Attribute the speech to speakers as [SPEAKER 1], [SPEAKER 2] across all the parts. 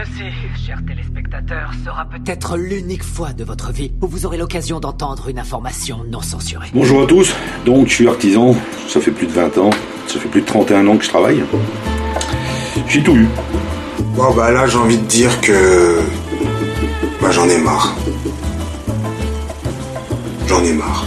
[SPEAKER 1] Ceci, chers téléspectateurs, sera peut-être l'unique fois de votre vie où vous aurez l'occasion d'entendre une information non censurée.
[SPEAKER 2] Bonjour à tous, donc je suis artisan, ça fait plus de 20 ans, ça fait plus de 31 ans que je travaille. J'ai tout eu.
[SPEAKER 3] Bon bah là j'ai envie de dire que... Bah j'en ai marre. J'en ai marre.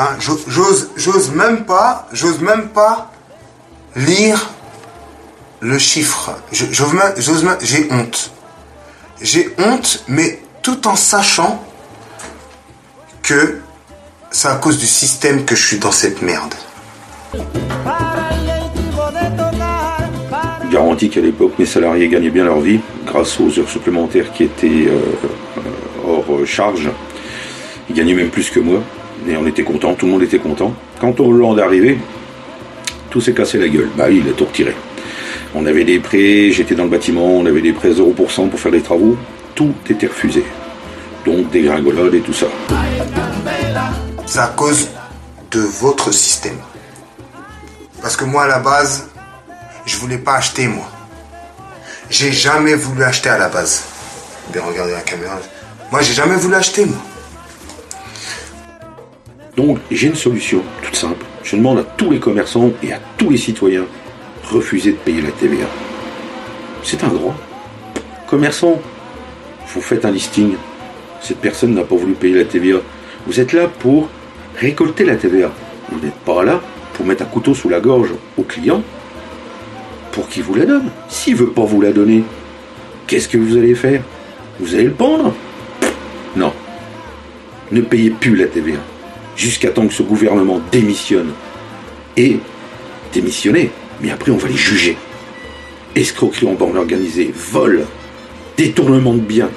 [SPEAKER 3] Hein, j'ose, même pas, j'ose même pas lire le chiffre. J'ose même, j'ai honte. J'ai honte, mais tout en sachant que c'est à cause du système que je suis dans cette merde.
[SPEAKER 2] Garantie qu'à l'époque, mes salariés gagnaient bien leur vie grâce aux heures supplémentaires qui étaient euh, hors charge. Ils gagnaient même plus que moi. Et on était content, tout le monde était content. Quand on est arrivé, tout s'est cassé la gueule. Bah il a tout retiré. On avait des prêts, j'étais dans le bâtiment, on avait des prêts 0% pour faire des travaux. Tout était refusé. Donc des et tout ça.
[SPEAKER 3] C'est à cause de votre système. Parce que moi à la base, je voulais pas acheter moi. J'ai jamais voulu acheter à la base. Bien regarder la caméra. Moi j'ai jamais voulu acheter moi.
[SPEAKER 2] Donc j'ai une solution toute simple. Je demande à tous les commerçants et à tous les citoyens refuser de payer la TVA. C'est un droit. Commerçant, vous faites un listing. Cette personne n'a pas voulu payer la TVA. Vous êtes là pour récolter la TVA. Vous n'êtes pas là pour mettre un couteau sous la gorge au client pour qu'il vous la donne. S'il veut pas vous la donner, qu'est-ce que vous allez faire? Vous allez le pendre? Non. Ne payez plus la TVA jusqu'à temps que ce gouvernement démissionne. Et démissionner, mais après on va les juger. Escroquerie en bande organisée, vol, détournement de biens.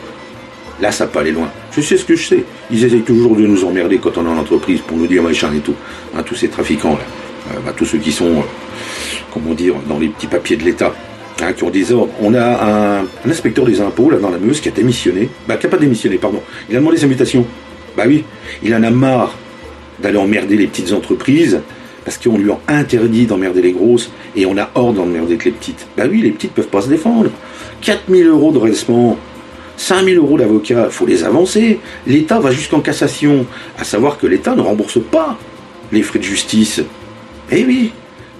[SPEAKER 2] Là, ça peut aller loin. Je sais ce que je sais. Ils essayent toujours de nous emmerder quand on est en entreprise pour nous dire machin et tout. Hein, tous ces trafiquants là. Euh, bah, tous ceux qui sont, euh, comment dire, dans les petits papiers de l'État. Hein, qui ont des ordres. On a un, inspecteur des impôts là dans la Meuse qui a démissionné, bah qui a pas démissionné, pardon. Il a demandé sa mutation. Bah oui, il en a marre d'aller emmerder les petites entreprises, parce qu'on lui a interdit d'emmerder les grosses, et on a hors d'emmerder que les petites. Bah oui, les petites peuvent pas se défendre. 4000 euros de redressement, 5000 euros d'avocat, faut les avancer. L'État va jusqu'en cassation, à savoir que l'État ne rembourse pas les frais de justice. Eh oui,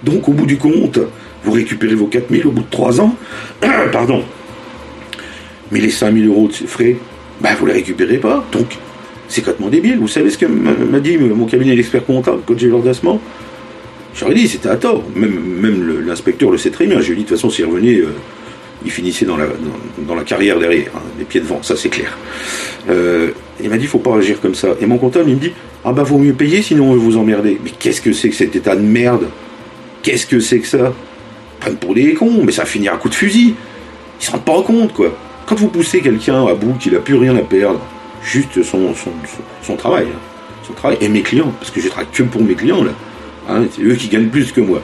[SPEAKER 2] donc au bout du compte, vous récupérez vos 4000 au bout de 3 ans, pardon. Mais les 5000 euros de frais, bah vous les récupérez pas. Donc c'est complètement débile. Vous savez ce que m'a dit mon cabinet d'expert comptable quand j'ai eu l'ordonnance J'aurais dit, c'était à tort. Même, l'inspecteur le sait très bien. J'ai dit, de toute façon, s'il revenait, euh, il finissait dans la, carrière derrière, hein, les pieds devant, ça c'est clair. Euh, il m'a dit, il faut pas agir comme ça. Et mon comptable, il me dit, ah bah, vaut mieux payer, sinon on va vous emmerder. Mais qu'est-ce que c'est que cet état de merde? Qu'est-ce que c'est que ça? Prennent pour des cons, mais ça finit à coup de fusil. Ils se rendent pas compte, quoi. Quand vous poussez quelqu'un à bout, qu'il a plus rien à perdre, juste son, son, travail. Hein. Son travail et mes clients, parce que je travaille que pour mes clients là. Hein, c'est eux qui gagnent plus que moi.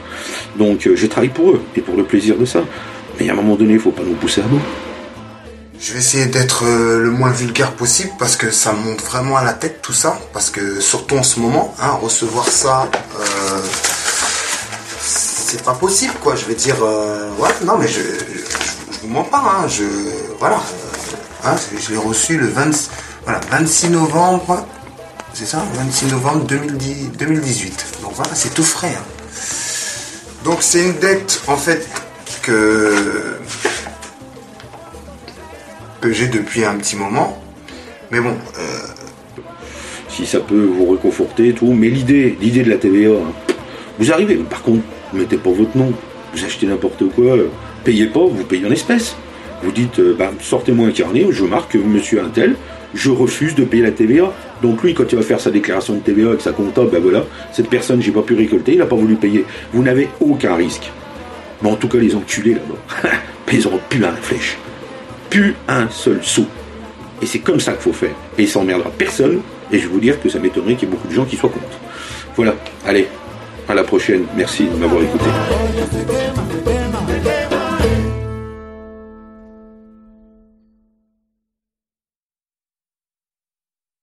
[SPEAKER 2] Donc euh, je travaille pour eux et pour le plaisir de ça. Mais à un moment donné, il faut pas nous pousser à bout.
[SPEAKER 3] Je vais essayer d'être euh, le moins vulgaire possible parce que ça monte vraiment à la tête tout ça. Parce que surtout en ce moment, hein, recevoir ça, euh, c'est pas possible quoi. Je vais dire, ouais, non mais je, je, vous mens pas. je, voilà, je l'ai reçu le 20, voilà, 26 novembre, c'est ça 26 novembre 2018. Donc voilà, c'est tout frais. Hein. Donc c'est une dette en fait que, j'ai depuis un petit moment. Mais bon. Euh,
[SPEAKER 2] si ça peut vous réconforter tout, mais l'idée, l'idée de la TVA, hein. vous arrivez, par contre, mettez pas votre nom, vous achetez n'importe quoi, payez pas, vous payez en espèces. Vous dites, euh, bah, sortez-moi un carnet, je marque monsieur Intel, je refuse de payer la TVA. Donc lui, quand il va faire sa déclaration de TVA avec sa comptable, ben voilà, cette personne, j'ai pas pu récolter, il n'a pas voulu payer. Vous n'avez aucun risque. Mais en tout cas, les enculés là-bas, ils auront plus un flèche. Plus un seul sou. Et c'est comme ça qu'il faut faire. Et ça emmerdera personne. Et je vais vous dire que ça m'étonnerait qu'il y ait beaucoup de gens qui soient contre. Voilà, allez, à la prochaine. Merci de m'avoir écouté.